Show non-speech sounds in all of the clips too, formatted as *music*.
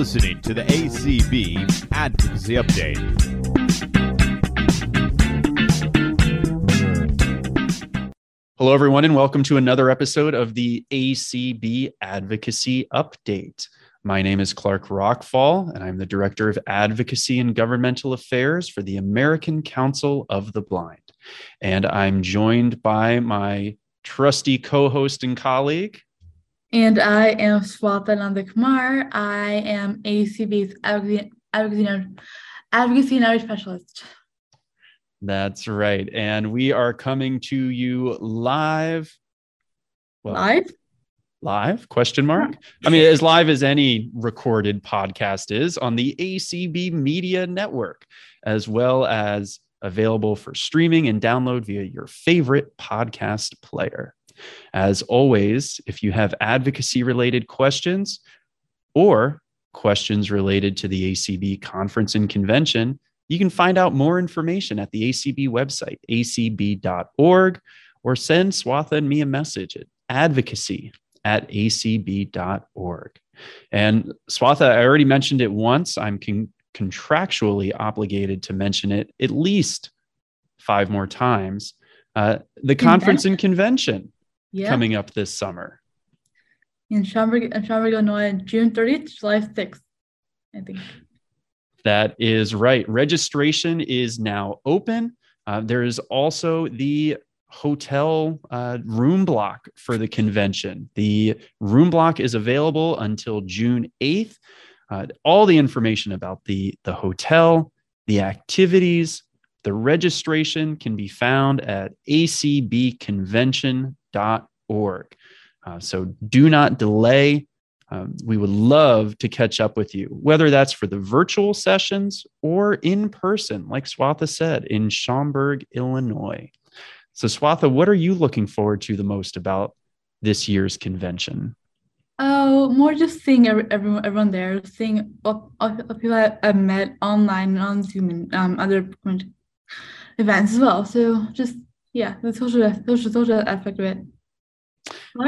listening to the ACB Advocacy Update. Hello, everyone, and welcome to another episode of the ACB Advocacy Update. My name is Clark Rachfal, and I'm the Director of Advocacy and Governmental Affairs for the American Council of the Blind. And I'm joined by my trusty co host and colleague, and I am Swatha Nandakumar. I am ACB's advocacy, advocacy, advocacy and outreach specialist. That's right. And we are coming to you live. Well, live? Live? Question mark? I mean, as live as any recorded podcast is on the ACB Media Network, as well as available for streaming and download via your favorite podcast player. As always, if you have advocacy related questions or questions related to the ACB conference and convention, you can find out more information at the ACB website, acb.org, or send Swatha and me a message at advocacy at acb.org. And Swatha, I already mentioned it once. I'm con- contractually obligated to mention it at least five more times. Uh, the conference and convention yeah. coming up this summer? In Schaumburg, in Schaumburg, Illinois, June 30th, July 6th, I think. That is right. Registration is now open. Uh, there is also the hotel uh, room block for the convention. The room block is available until June 8th. Uh, all the information about the, the hotel, the activities, the registration can be found at acbconvention.com org. Uh, so do not delay. Um, we would love to catch up with you, whether that's for the virtual sessions or in person, like Swatha said, in Schaumburg, Illinois. So, Swatha, what are you looking forward to the most about this year's convention? Oh, more just seeing everyone, everyone there, seeing all, all people I've met online and on Zoom and um, other events as well. So, just yeah, the social, social, social aspect of it.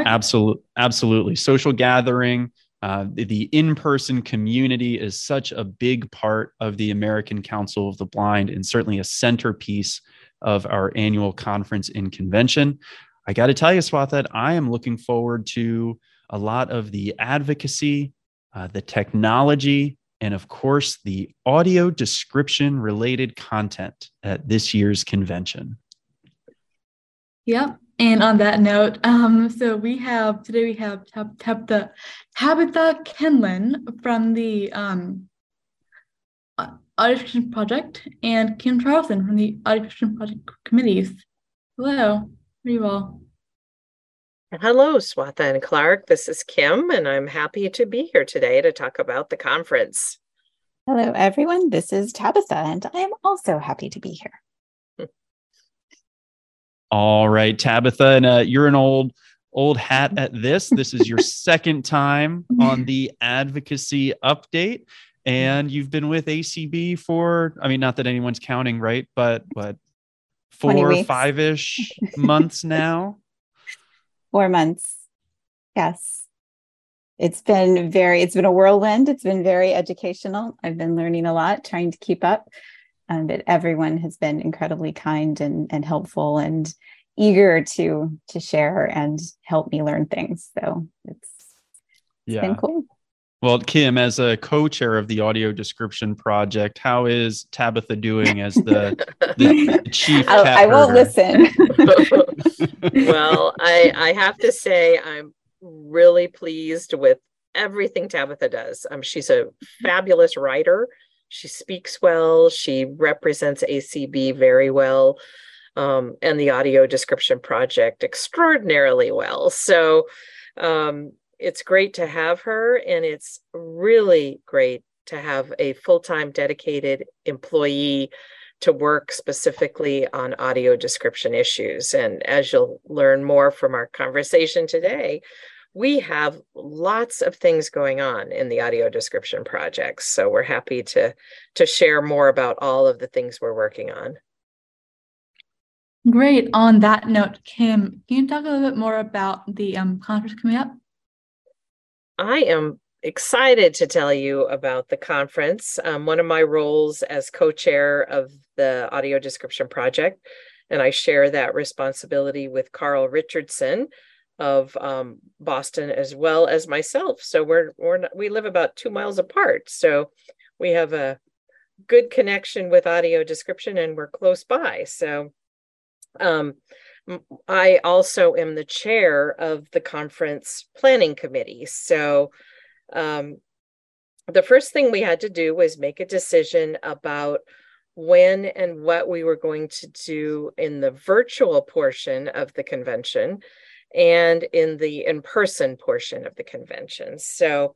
Absolutely, absolutely. Social gathering, uh, the in-person community is such a big part of the American Council of the Blind, and certainly a centerpiece of our annual conference and convention. I got to tell you, Swat, that I am looking forward to a lot of the advocacy, uh, the technology, and of course, the audio description related content at this year's convention. Yep. And on that note, um, so we have today we have Tab- Tabitha Kenlon from the um, Audio Description Project and Kim Charlson from the Audio Description Project committees. Hello, how are you all? Hello, Swatha and Clark. This is Kim, and I'm happy to be here today to talk about the conference. Hello, everyone. This is Tabitha, and I am also happy to be here. *laughs* All right, Tabitha, and uh, you're an old old hat at this. This is your *laughs* second time on *laughs* the advocacy update, and you've been with ACB for I mean, not that anyone's counting, right? But what four, five ish months now. Four months, yes. It's been very. It's been a whirlwind. It's been very educational. I've been learning a lot, trying to keep up um, but everyone has been incredibly kind and, and helpful and eager to to share and help me learn things so it's, it's yeah. been cool well kim as a co-chair of the audio description project how is tabitha doing as the, the *laughs* chief I, I won't listen *laughs* *laughs* well i i have to say i'm really pleased with everything tabitha does um, she's a fabulous writer she speaks well. She represents ACB very well. Um, and the audio description project extraordinarily well. So um, it's great to have her, and it's really great to have a full time dedicated employee to work specifically on audio description issues. And as you'll learn more from our conversation today, we have lots of things going on in the audio description projects so we're happy to to share more about all of the things we're working on. Great. On that note kim can you talk a little bit more about the um, conference coming up i am excited to tell you about the conference. Um, one of my roles as co chair of the Audio Description Project, and I share that responsibility with Carl Richardson of um, Boston as well as myself. So we're, we're not, we live about two miles apart. So we have a good connection with audio description and we're close by. So um, I also am the chair of the conference planning committee. So um, the first thing we had to do was make a decision about when and what we were going to do in the virtual portion of the convention and in the in person portion of the convention. So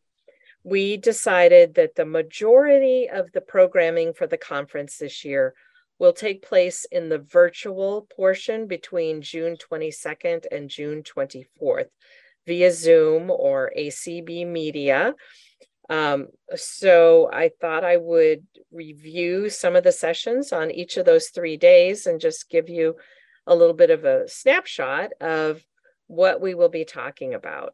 we decided that the majority of the programming for the conference this year will take place in the virtual portion between June 22nd and June 24th via Zoom or ACB Media. Um, so I thought I would review some of the sessions on each of those three days and just give you a little bit of a snapshot of what we will be talking about.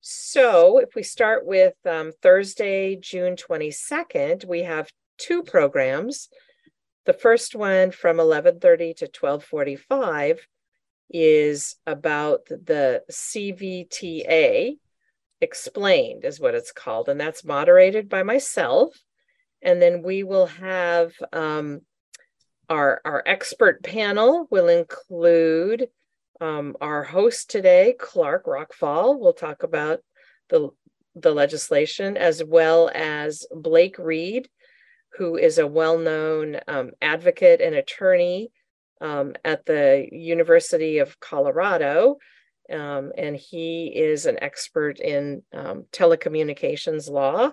So if we start with um, Thursday, June 22nd, we have two programs. The first one from 11:30 to 12:45 is about the CVTA explained is what it's called and that's moderated by myself. And then we will have um, our our expert panel will include um, our host today clark rachfal. Will talk about the the legislation as well as blake reed who is a well-known um, advocate and attorney um, at the University of Colorado. Um, and he is an expert in um, telecommunications law.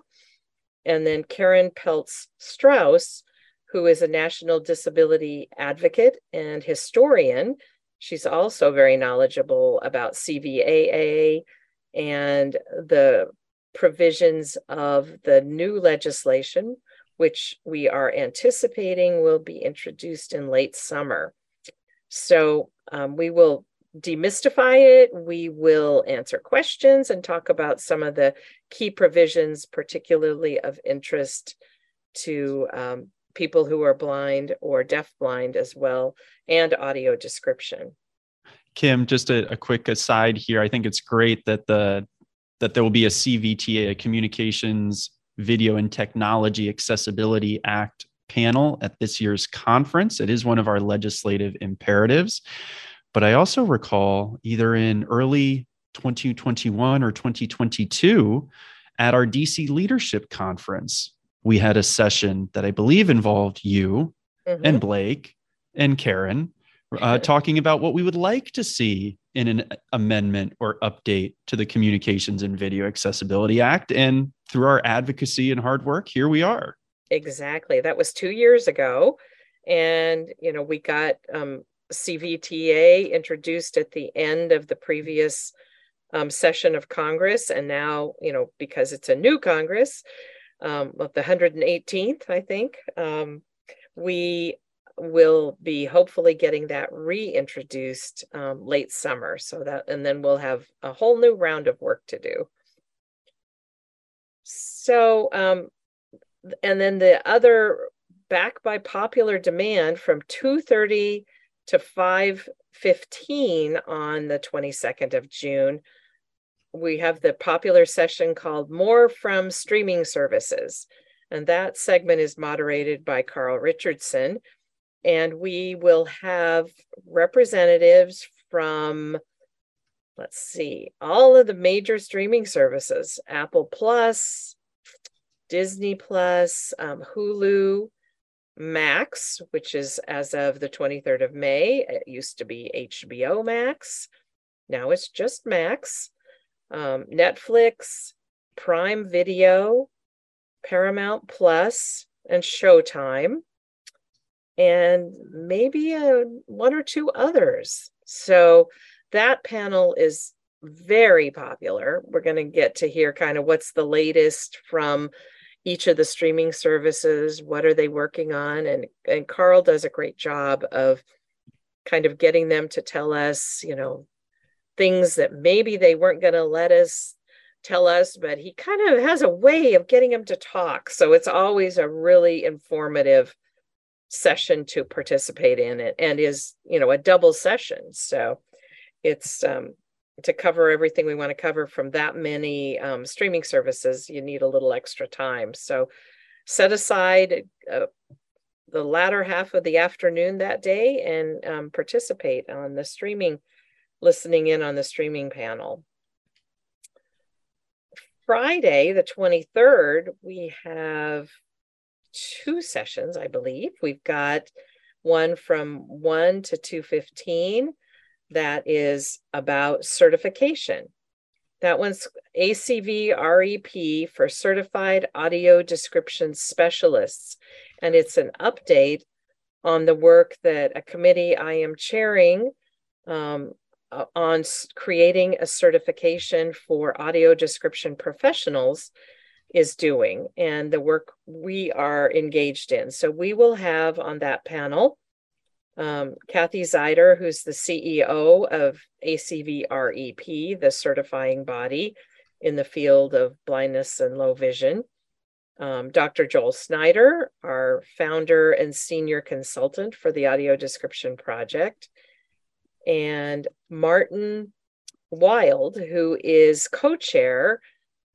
And then Karen Peltz Strauss, who is a national disability advocate and historian. She's also very knowledgeable about CVAA and the provisions of the new legislation which we are anticipating will be introduced in late summer. So um, we will demystify it. We will answer questions and talk about some of the key provisions, particularly of interest to um, people who are blind or deafblind as well, and audio description. Kim, just a, a quick aside here. I think it's great that the that there will be a CVTA, a communications Video and Technology Accessibility Act panel at this year's conference. It is one of our legislative imperatives. But I also recall either in early 2021 or 2022 at our DC Leadership Conference, we had a session that I believe involved you mm-hmm. and Blake and Karen uh, talking about what we would like to see in an amendment or update to the Communications and Video Accessibility Act. And through our advocacy and hard work, here we are. Exactly. That was two years ago. And, you know, we got um, CVTA introduced at the end of the previous um, session of Congress. And now, you know, because it's a new Congress, um, of the 118th, I think, um, we will be hopefully getting that reintroduced um, late summer so that and then we'll have a whole new round of work to do. So um, and then the other back by popular demand from 2.30 to 5.15 on the 22nd of june we have the popular session called more from streaming services. And that segment is moderated by carl richardson and we will have representatives from let's see all of the major streaming services apple plus disney plus um, hulu max which is as of the 23rd of may it used to be hbo max now it's just max um, netflix prime video paramount plus and showtime and maybe a, one or two others. So that panel is very popular. We're going to get to hear kind of what's the latest from each of the streaming services. What are they working on? And and Carl does a great job of kind of getting them to tell us, you know, things that maybe they weren't going to let us tell us, but he kind of has a way of getting them to talk. So it's always a really informative session to participate in it and is, you know, a double session. So it's um, to cover everything we want to cover from that many um, streaming services, you need a little extra time. So set aside uh, the latter half of the afternoon that day and um, participate on the streaming, listening in on the streaming panel. Friday, the 23rd, we have two sessions, I believe. We've got one from 1 to 2:15 that is about certification. That one's ACVREP for Certified Audio Description Specialists. And it's an update on the work that a committee I am chairing um, on creating a certification for audio description professionals is doing and the work we are engaged in. So we will have on that panel um, Kathy Zeider, who's the CEO of ACVREP, the certifying body in the field of blindness and low vision. Um, Dr. Joel Snyder, our founder and senior consultant for the Audio Description Project, and Martin Wild, who is co chair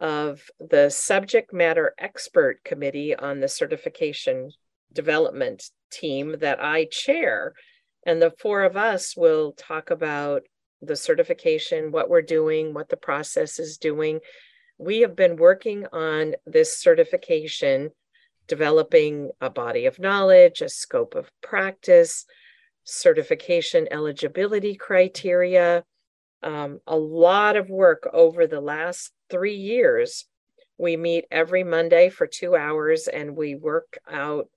of the Subject Matter Expert Committee on the Certification Development team that I chair. And the four of us will talk about the certification, what we're doing, what the process is doing. We have been working on this certification, developing a body of knowledge, a scope of practice, certification eligibility criteria, um, a lot of work over the last three years. We meet every Monday for two hours and we work out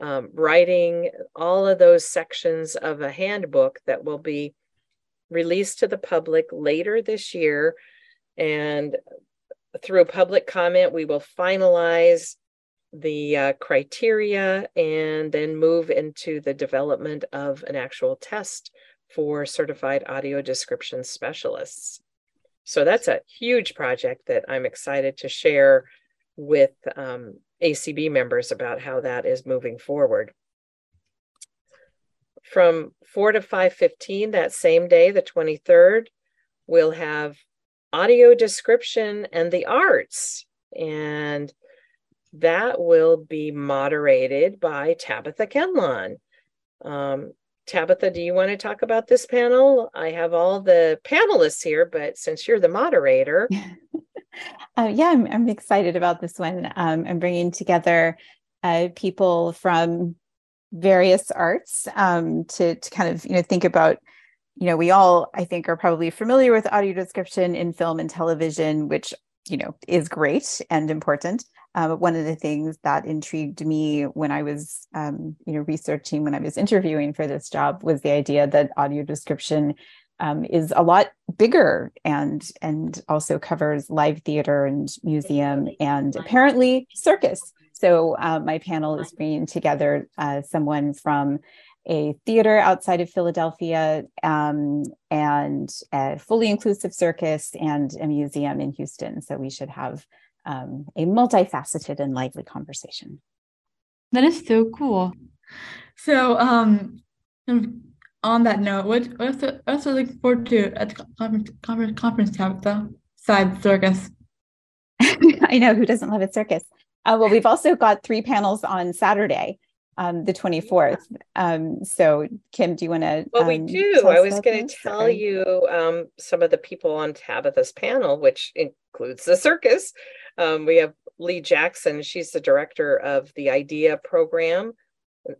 um, writing all of those sections of a handbook that will be released to the public later this year. And through public comment, we will finalize the uh, criteria and then move into the development of an actual test for certified audio description specialists. So that's a huge project that I'm excited to share with um, ACB members about how that is moving forward. From 4 to 5:15 that same day, the 23rd, we'll have audio description and the arts and that will be moderated by Tabitha Kenlon. Um, Tabitha, do you want to talk about this panel? I have all the panelists here, but since you're the moderator, Uh, *laughs* yeah, I'm, I'm excited about this one. Um, I'm bringing together uh, people from various arts um, to, to kind of you know think about you know we all I think are probably familiar with audio description in film and television, which you know is great and important. Uh, one of the things that intrigued me when I was um, you know researching when I was interviewing for this job was the idea that audio description um, is a lot bigger and and also covers live theater and museum and apparently circus. So uh, my panel is bringing together uh, someone from a theater outside of Philadelphia um, and a fully inclusive circus and a museum in Houston. So we should have um, a multifaceted and lively conversation. That is so cool. So um, on that note, what also also looking forward to at the conference conference conference tab side circus. *laughs* I know who doesn't love a circus. Uh, well, we've also got three panels on Saturday, um, the 24th. Um, so, Kim, do you want to? Well, um, we do. I was going to tell you um, some of the people on Tabitha's panel, which includes the circus. Um, we have Lee Jackson. She's the director of the IDEA program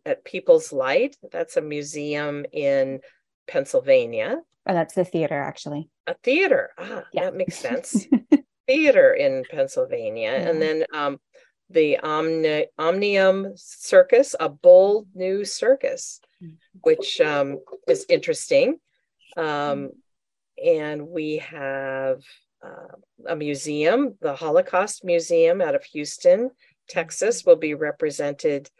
at People's Light. That's a museum in Pennsylvania. Oh, that's the theater, actually. A theater. Ah, yeah. that makes *laughs* sense. theater in Pennsylvania. Yeah. And then um, the Omni- Omnium Circus, a bold new circus, which um, is interesting. Um, and we have uh, a museum, the Holocaust Museum out of Houston, Texas, will be represented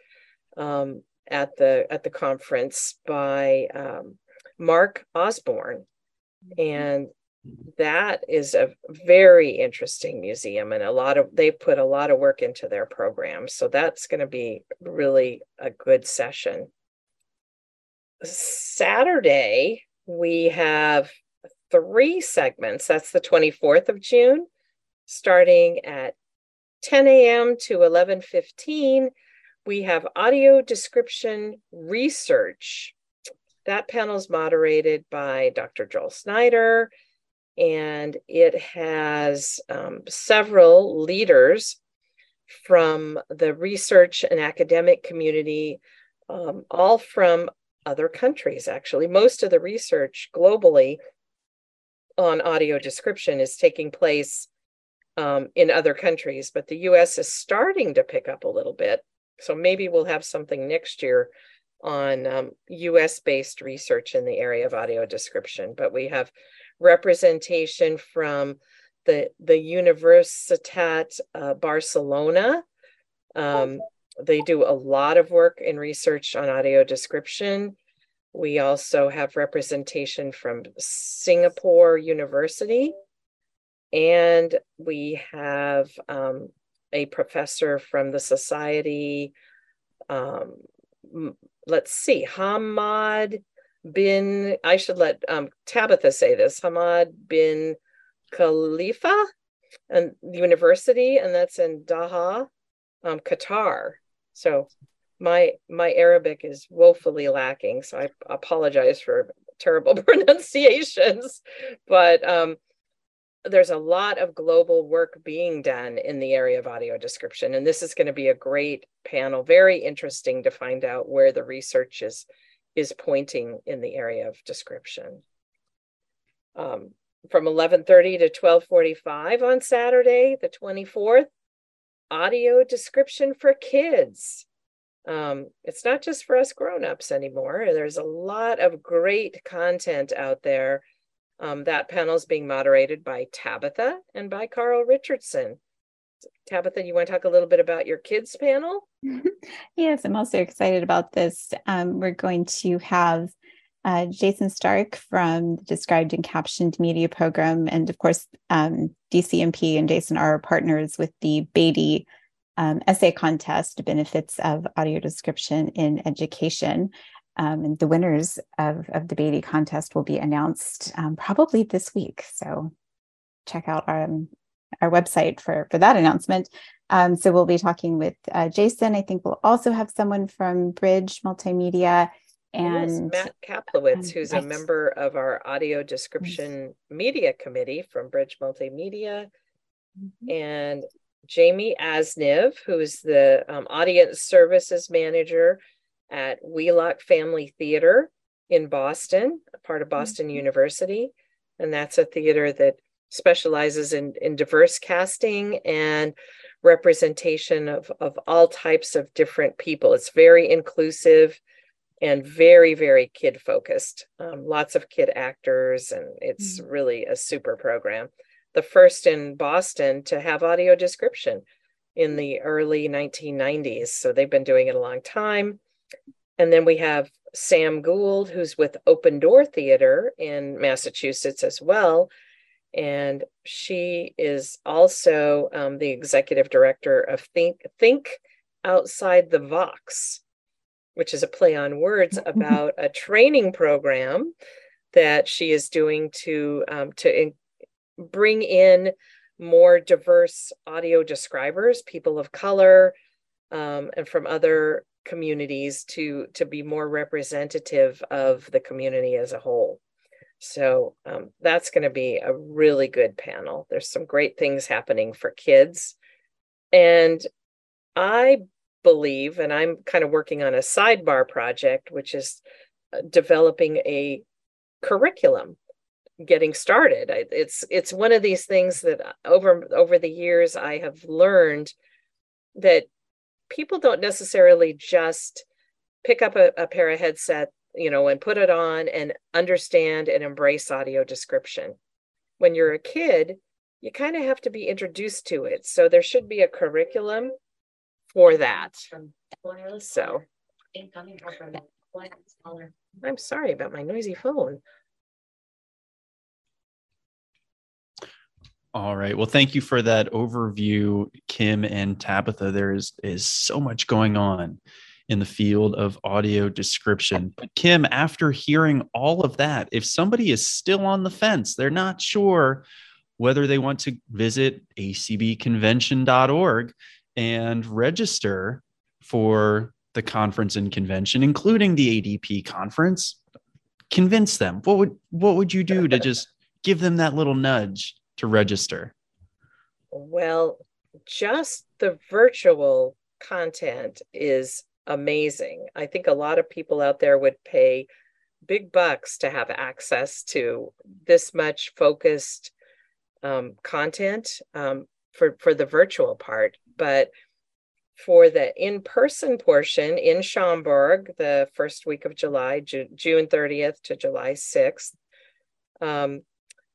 um, at the at the conference by um, Mark Osborne, and that is a very interesting museum and a lot of they put a lot of work into their program. So that's going to be really a good session. Saturday we have three segments that's the 24th of june starting at 10 a.m to 11.15 we have audio description research that panel is moderated by Dr. Joel Snyder, and it has um, several leaders from the research and academic community, um, all from other countries, actually. Most of the research globally on audio description is taking place um, in other countries, but the US is starting to pick up a little bit. So maybe we'll have something next year on um, US based research in the area of audio description, but we have representation from the the Universitat uh, Barcelona. Um, they do a lot of work in research on audio description. We also have representation from Singapore University, and we have um, a professor from the Society. Um, let's see, Hamad bin, I should let um, Tabitha say this, Hamad bin Khalifa and the university, and that's in Doha, um, Qatar. So my my Arabic is woefully lacking, so I apologize for terrible *laughs* pronunciations. But um, there's a lot of global work being done in the area of audio description, and this is going to be a great panel. Very interesting to find out where the research is is pointing in the area of description. Um, from 11:30 to 12:45 on Saturday, the 24th, audio description for kids. Um, it's not just for us grown-ups anymore. There's a lot of great content out there. Um, that panel is being moderated by Tabitha and by Carl Richardson. Tabitha, you want to talk a little bit about your kids panel? *laughs* yes, I'm also excited about this. Um, we're going to have uh, Jason Stark from the Described and Captioned Media Program, and of course, um, DCMP and Jason are partners with the Beatty um, essay contest, benefits of audio description in education. Um, and the winners of, of the Beatty contest will be announced um, probably this week. So check out our, um, our website for, for that announcement. Um, so we'll be talking with uh, Jason. I think we'll also have someone from Bridge Multimedia and Matt Kaplowitz, um, who's right. a member of our audio description media committee from Bridge Multimedia, mm-hmm. and Jamie Asniv, who's the um, audience services manager at Wheelock Family Theater in Boston, part of Boston mm-hmm. University. And that's a theater that specializes in, in diverse casting and representation of, of all types of different people. It's very inclusive and very, very kid focused. Um, lots of kid actors, and it's mm-hmm. really a super program. The first in Boston to have audio description in the early 1990s. So they've been doing it a long time. And then we have Sam Gould, who's with Open Door Theater in Massachusetts as well, and she is also um, the executive director of Think Think Outside the Vox, which is a play on words *laughs* about a training program that she is doing to um, to in, bring in more diverse audio describers, people of color, um, and from other communities to to be more representative of the community as a whole. So um, that's going to be a really good panel. There's some great things happening for kids. And I believe, and I'm kind of working on a sidebar project, which is uh, developing a curriculum getting started it's it's one of these things that uh, over over the years i have learned that people don't necessarily just pick up a, a pair of headset you know, and put it on and understand and embrace audio description. When you're a kid, you kind of have to be introduced to it. So there should be a curriculum for that. So I'm sorry about my noisy phone. All right. Well, thank you for that overview, Kim and Tabitha. There is is so much going on in the field of audio description. But Kim, after hearing all of that, if somebody is still on the fence, they're not sure whether they want to visit acbconvention.org and register for the conference and convention, including the ADP conference, convince them. What would what would you do to just give them that little nudge to register? Well, just the virtual content is amazing. I think a lot of people out there would pay big bucks to have access to this much focused um, content um, for for the virtual part, but for the in-person portion in Schaumburg, the first week of July, Ju- June 30th to July 6th, um,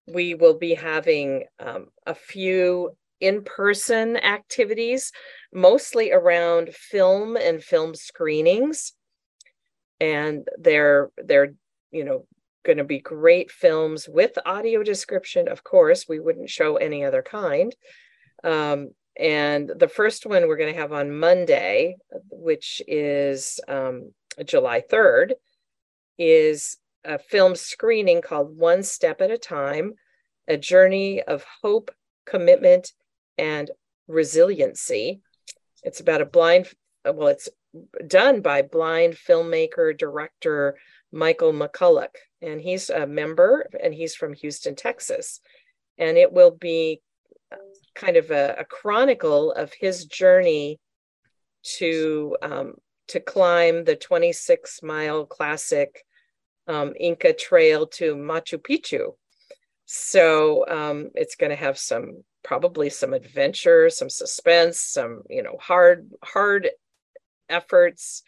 we will be having um, a few in-person activities, mostly around film and film screenings. And they're they're you know going to be great films with audio description. Of course, we wouldn't show any other kind. Um, and the first one we're going to have on Monday, which is um, July 3rd, is a film screening called One Step at a Time A Journey of Hope, Commitment, and Resiliency. It's about a blind, well, it's done by blind filmmaker, director Michael McCulloch, and he's a member and he's from Houston, Texas. And it will be kind of a, a chronicle of his journey to um, to climb the 26 mile classic um, Inca trail to Machu Picchu. So um, it's going to have some probably some adventure, some suspense, some you know hard hard efforts.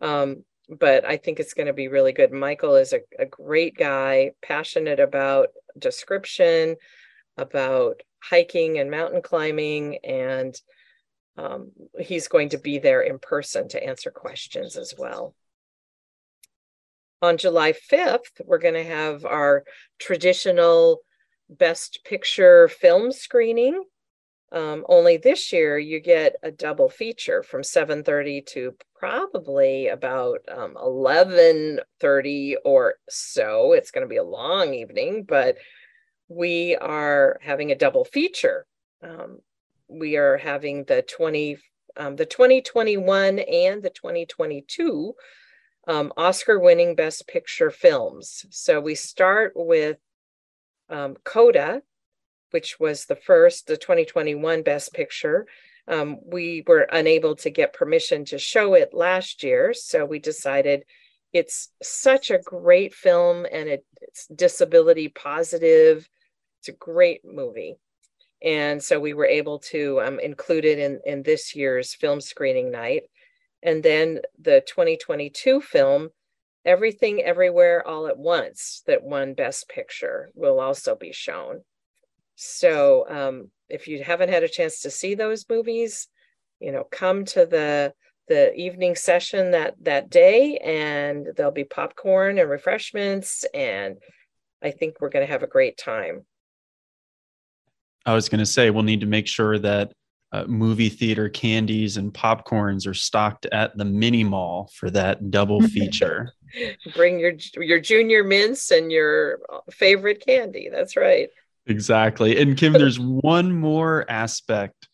Um, but I think it's going to be really good. Michael is a, a great guy, passionate about description, about hiking and mountain climbing, and um, he's going to be there in person to answer questions as well. On July 5th, we're going to have our traditional Best Picture film screening. Um, only this year you get a double feature from 7:30 to probably about um, 11:30 or so. It's going to be a long evening, but we are having a double feature. Um, we are having the 20, um, the 2021 and the 2022 um, Oscar-winning Best Picture films. So we start with um, Coda, which was the first, the 2021 Best Picture. Um, we were unable to get permission to show it last year, so we decided it's such a great film and it, it's disability positive it's a great movie. And so we were able to um, include it in, in this year's film screening night. And then the 2022 film, Everything Everywhere All at Once, that won Best Picture, will also be shown. So um, if you haven't had a chance to see those movies, you know, come to the the evening session that that day and there'll be popcorn and refreshments and I think we're going to have a great time. I was going to say we'll need to make sure that uh, movie theater candies and popcorns are stocked at the mini mall for that double *laughs* feature. Bring your your junior mints and your favorite candy. That's right. Exactly. And Kim, there's one more aspect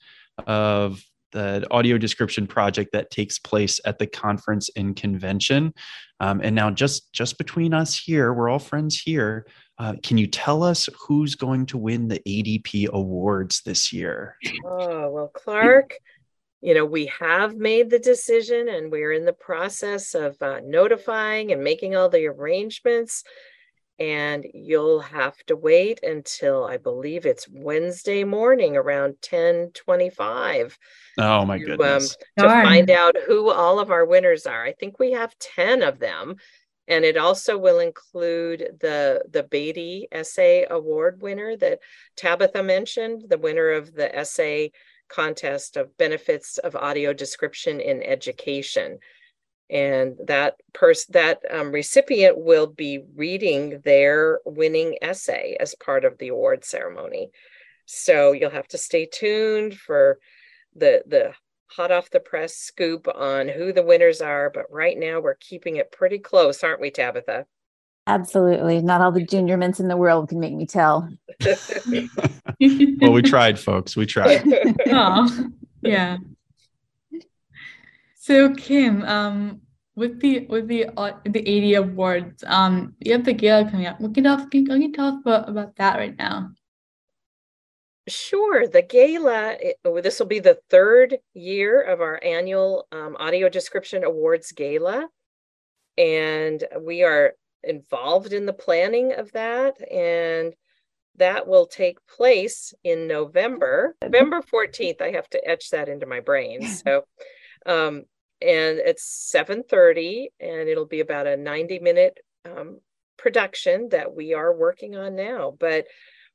of the audio description project that takes place at the conference and convention. Um, and now, just just between us here, we're all friends here. Uh, can you tell us who's going to win the ADP awards this year? Oh, well, Clark, you know, we have made the decision and we're in the process of uh, notifying and making all the arrangements. And you'll have to wait until I believe it's Wednesday morning around 10 25. Oh, my to, goodness. Um, to find out who all of our winners are. I think we have 10 of them and it also will include the the Beatty Essay Award winner that Tabitha mentioned, the winner of the essay contest of benefits of audio description in education. And that person, that um, recipient will be reading their winning essay as part of the award ceremony. So you'll have to stay tuned for the the hot off the press scoop on who the winners are. But right now we're keeping it pretty close, aren't we, Tabitha? Absolutely. Not all the junior mints in the world can make me tell. *laughs* well, we tried, folks. We tried. *laughs* oh, yeah. So Kim, um, with the with the uh, the AD awards, um, you have the gala coming up. We can talk, tell, can you tell us about, about that right now? Sure. The gala, it, oh, this will be the third year of our annual um, Audio Description Awards Gala. And we are involved in the planning of that. And that will take place in November, November 14th. I have to etch that into my brain. So, um, and it's 7.30 and it'll be about a 90 minute um, production that we are working on now. But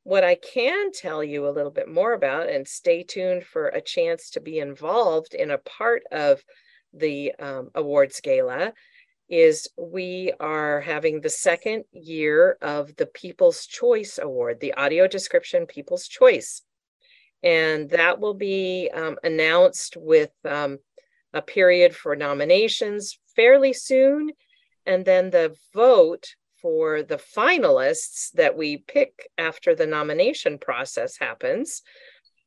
what I can tell you a little bit more about, and stay tuned for a chance to be involved in a part of the um, awards gala, is we are having the second year of the People's Choice Award, the Audio Description People's Choice. And that will be um, announced with um, a period for nominations fairly soon. And then the vote for the finalists that we pick after the nomination process happens.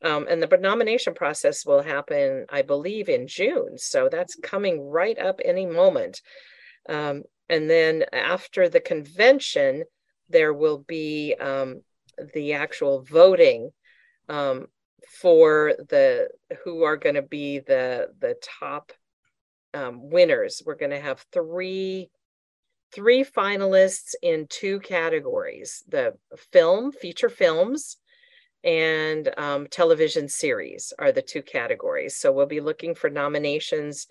Um, and the nomination process will happen, I believe, in June. So that's coming right up any moment. Um, and then after the convention, there will be um, the actual voting um, for the who are going to be the the top um, winners. We're going to have three three finalists in two categories the film, feature films, and um, television series are the two categories. So we'll be looking for nominations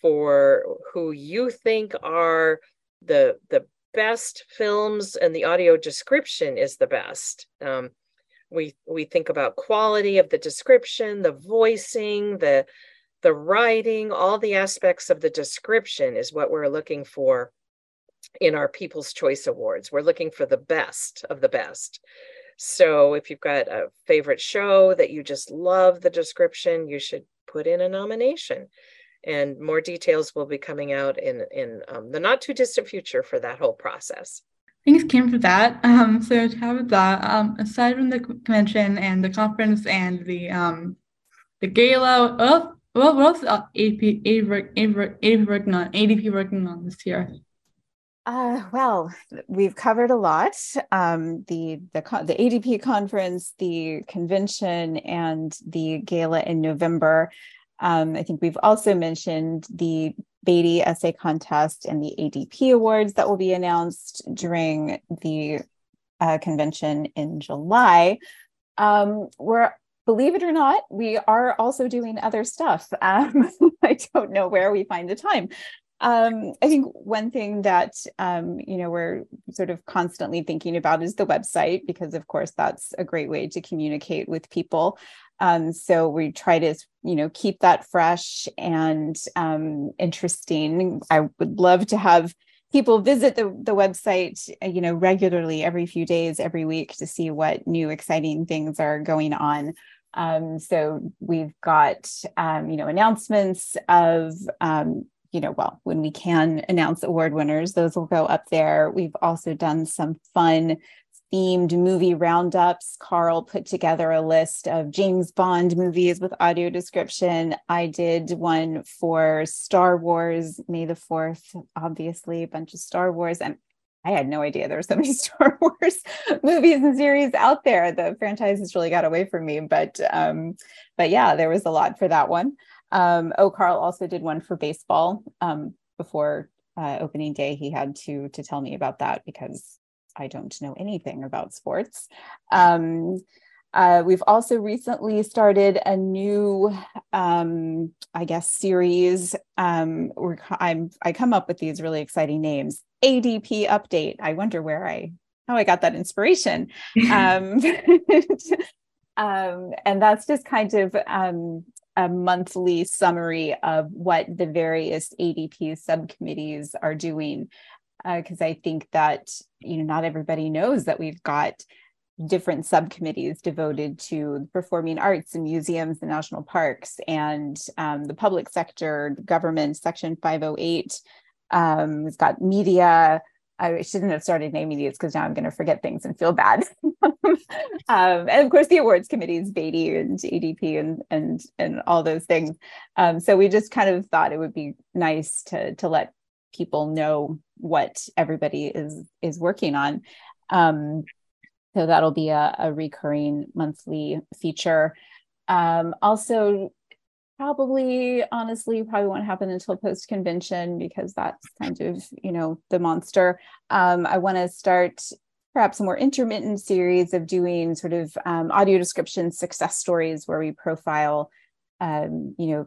for who you think are the the best films and the audio description is the best. Um, we we think about quality of the description, the voicing, the the writing, all the aspects of the description is what we're looking for in our People's Choice Awards. We're looking for the best of the best. So if you've got a favorite show that you just love the description, you should put in a nomination. And more details will be coming out in in um, the not too distant future for that whole process. Thanks, Kim, for that. Um, so to have that, um, aside from the convention and the conference and the um, the gala, well, well what else? Uh, AP, AP, AP, AP working on ADP working on this year. Uh, well, we've covered a lot. Um, the the the ADP conference, the convention, and the gala in November. Um, I think we've also mentioned the Beatty essay contest and the ADP awards that will be announced during the uh, convention in July. Um, we're believe it or not, we are also doing other stuff. *laughs* Um, I don't know where we find the time. Um, I think one thing that um, you know we're sort of constantly thinking about is the website because, of course, that's a great way to communicate with people. Um, so we try to you know keep that fresh and um, interesting. I would love to have people visit the the website you know regularly every few days, every week to see what new exciting things are going on. Um, so we've got um, you know announcements of um, you know, well, when we can announce award winners, those will go up there. We've also done some fun themed movie roundups. Carl put together a list of James Bond movies with audio description. I did one for Star Wars, May the 4th, obviously, a bunch of Star Wars. And I had no idea there were so *laughs* many Star Wars *laughs* movies and series out there. The franchise has really got away from me, but um, but yeah, there was a lot for that one. Um, oh, Carl also did one for baseball um, before uh, opening day. He had to to tell me about that because I don't know anything about sports. Um, uh, we've also recently started a new, um, I guess, series. Um, I'm, I come up with these really exciting names. ADP update. I wonder where I how I got that inspiration. *laughs* um, *laughs* um, and that's just kind of um, a monthly summary of what the various ADP subcommittees are doing. Because uh, I think that you know not everybody knows that we've got different subcommittees devoted to performing arts and museums and national parks and um, the public sector, government, Section 508. Um, it's got media. I shouldn't have started naming these because now I'm going to forget things and feel bad. *laughs* um, and of course, the awards committees, Beatty and ADP, and and and all those things. Um, so we just kind of thought it would be nice to to let people know what everybody is is working on. Um, so that'll be a, a recurring monthly feature. Um, also, probably honestly probably won't happen until post convention because that's kind of you know the monster. Um, i want to start perhaps a more intermittent series of doing sort of um, audio description success stories where we profile um, you know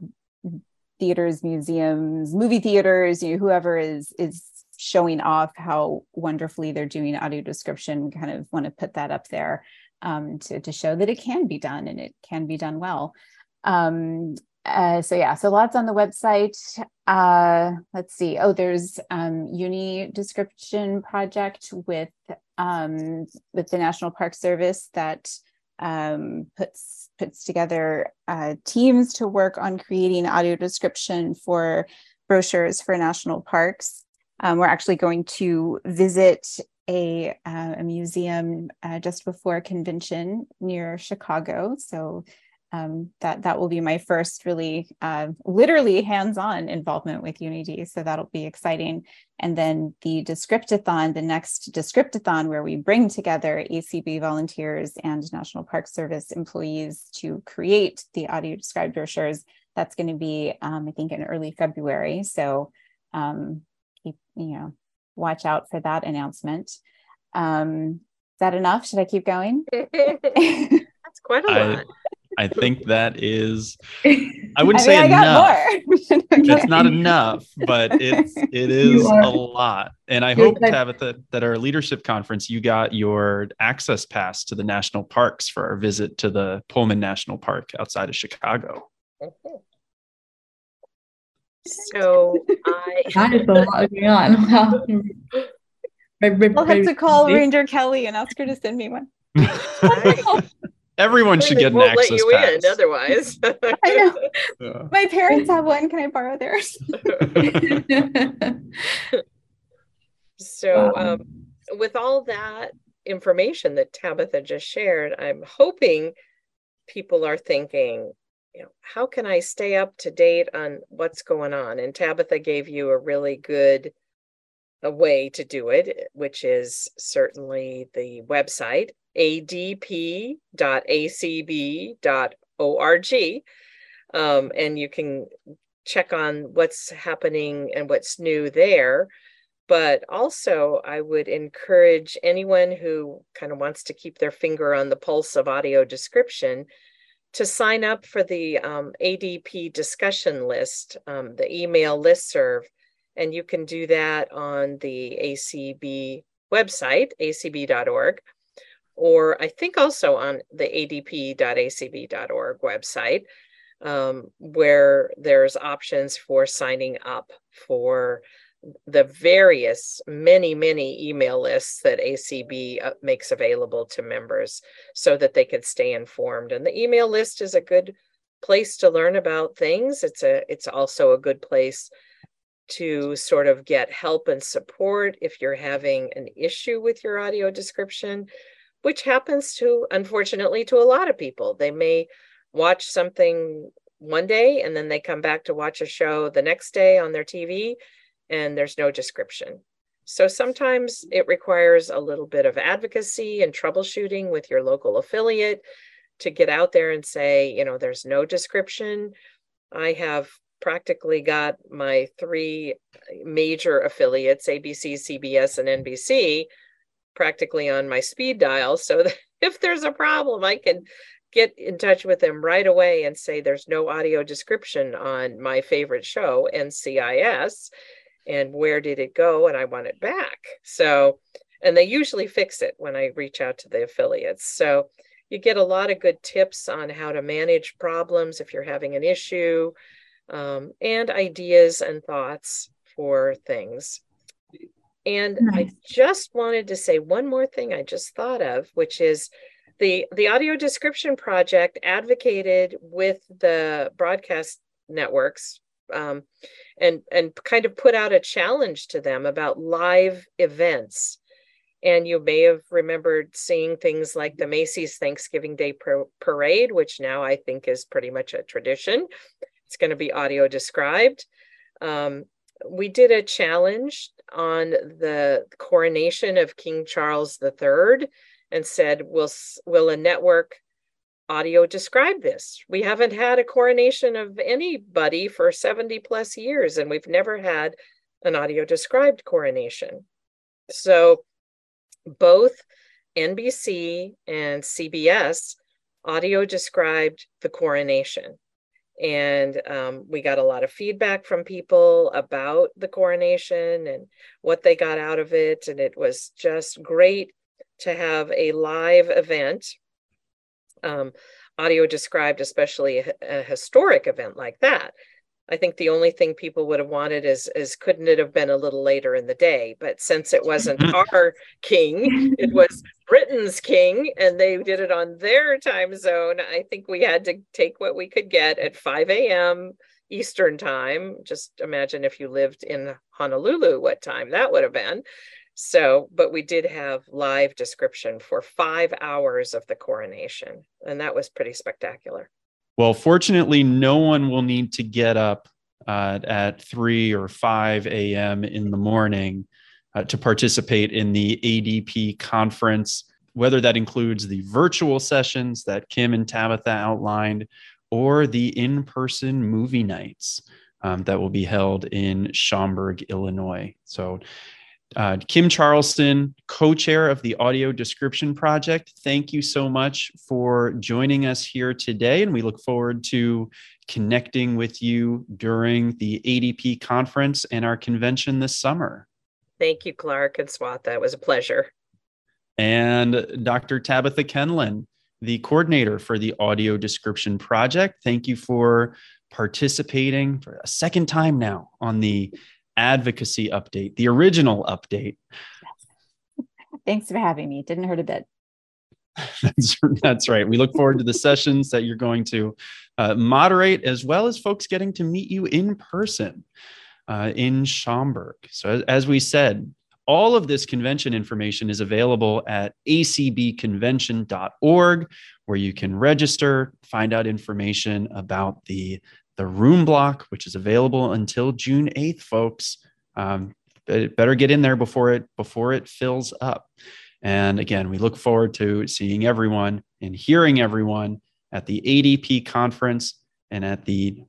theaters museums movie theaters you know whoever is is showing off how wonderfully they're doing audio description kind of want to put that up there um, to, to show that it can be done and it can be done well. Um, uh, so yeah, so lots on the website. Uh, let's see. Oh, there's um, uni description project with um, with the National Park Service that um, puts puts together uh, teams to work on creating audio description for brochures for national parks. Um, we're actually going to visit a, uh, a museum uh, just before convention near Chicago. So um, that that will be my first really uh, literally hands-on involvement with UniD. So that'll be exciting. And then the Descriptathon, the next Descriptathon, where we bring together ACB volunteers and National Park Service employees to create the audio described brochures. That's going to be, um, I think, in early February. So um, keep, you know, watch out for that announcement. Um, is that enough? Should I keep going? *laughs* *laughs* That's quite a lot. I think that is. I wouldn't *laughs* I mean, say I enough. *laughs* it's not enough, but it's it *laughs* is a lot. And I hope Tabitha that our leadership conference you got your access pass to the national parks for our visit to the Pullman National Park outside of Chicago. So I that is a lot going on. I'll have to call Ranger Kelly and ask her to send me one. Everyone should get an won't access let you pass. in otherwise. *laughs* I know. Yeah. My parents have one. Can I borrow theirs? *laughs* *laughs* so, um, with all that information that Tabitha just shared, I'm hoping people are thinking, you know, how can I stay up to date on what's going on? And Tabitha gave you a really good a way to do it, which is certainly the website adp.acb.org. Um, and you can check on what's happening and what's new there. But also, I would encourage anyone who kind of wants to keep their finger on the pulse of audio description to sign up for the um, ADP discussion list, um, the email list serve. And you can do that on the ACB website, acb.org or I think also on the adp.acb.org website, um, where there's options for signing up for the various many many email lists that acb uh, makes available to members so that they can stay informed. And the email list is a good place to learn about things. It's a it's also a good place to sort of get help and support if you're having an issue with your audio description which happens to, unfortunately, to a lot of people. They may watch something one day and then they come back to watch a show the next day on their TV and there's no description. So sometimes it requires a little bit of advocacy and troubleshooting with your local affiliate to get out there and say, you know, there's no description. I have practically got my three major affiliates, ABC, CBS, and NBC, practically on my speed dial so that *laughs* if there's a problem, I can get in touch with them right away and say there's no audio description on my favorite show, NCIS, and where did it go? And I want it back. So, and they usually fix it when I reach out to the affiliates. So, you get a lot of good tips on how to manage problems if you're having an issue um, and ideas and thoughts for things And Nice. I just wanted to say one more thing I just thought of, which is the the audio description project advocated with the broadcast networks um, and and kind of put out a challenge to them about live events. And you may have remembered seeing things like the Macy's Thanksgiving Day Par- Parade, which now I think is pretty much a tradition. It's going to be audio described. Um, we did a challenge on the coronation of King Charles III and said, will, will a network audio describe this? We haven't had a coronation of anybody for 70 plus years, and we've never had an audio described coronation. So both NBC and CBS audio described the coronation. And um, we got a lot of feedback from people about the coronation and what they got out of it. And it was just great to have a live event, um, audio described, especially a, a historic event like that. I think the only thing people would have wanted is is couldn't it have been a little later in the day? But since it wasn't mm-hmm. our king, it *laughs* was Britain's king, and they did it on their time zone. I think we had to take what we could get at 5 a.m. Eastern time. Just imagine if you lived in Honolulu, what time that would have been. So, but we did have live description for five hours of the coronation, and that was pretty spectacular. Well, fortunately, no one will need to get up uh, at 3 or 5 a.m. in the morning uh, to participate in the ADP conference, whether that includes the virtual sessions that Kim and Tabitha outlined or the in person movie nights um, that will be held in Schaumburg, Illinois. So, uh, Kim Charlson, co chair of the Audio Description Project, thank you so much for joining us here today. And we look forward to connecting with you during the ADP conference and our convention this summer. Thank you, Clark and Swatha. It was a pleasure. And Dr. Tabitha Kenlon, the coordinator for the Audio Description Project, thank you for participating for a second time now on the advocacy update, the original update. *laughs* Thanks for having me. Didn't hurt a bit. *laughs* That's, that's right. We look forward to the sessions that you're going to uh, moderate, as well as folks getting to meet you in person uh, in Schaumburg. So, as, as we said, all of this convention information is available at acbconvention.org, where you can register, find out information about the the room block, which is available until June 8th, folks. Um, better get in there before it before it fills up. And again, we look forward to seeing everyone and hearing everyone at the ADP conference and at the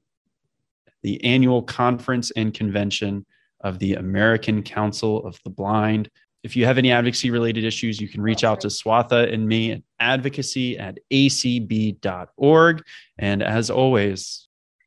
the annual conference and convention of the American Council of the Blind. If you have any advocacy related issues, you can reach out to Swatha and me at advocacy at acb.org. And as always,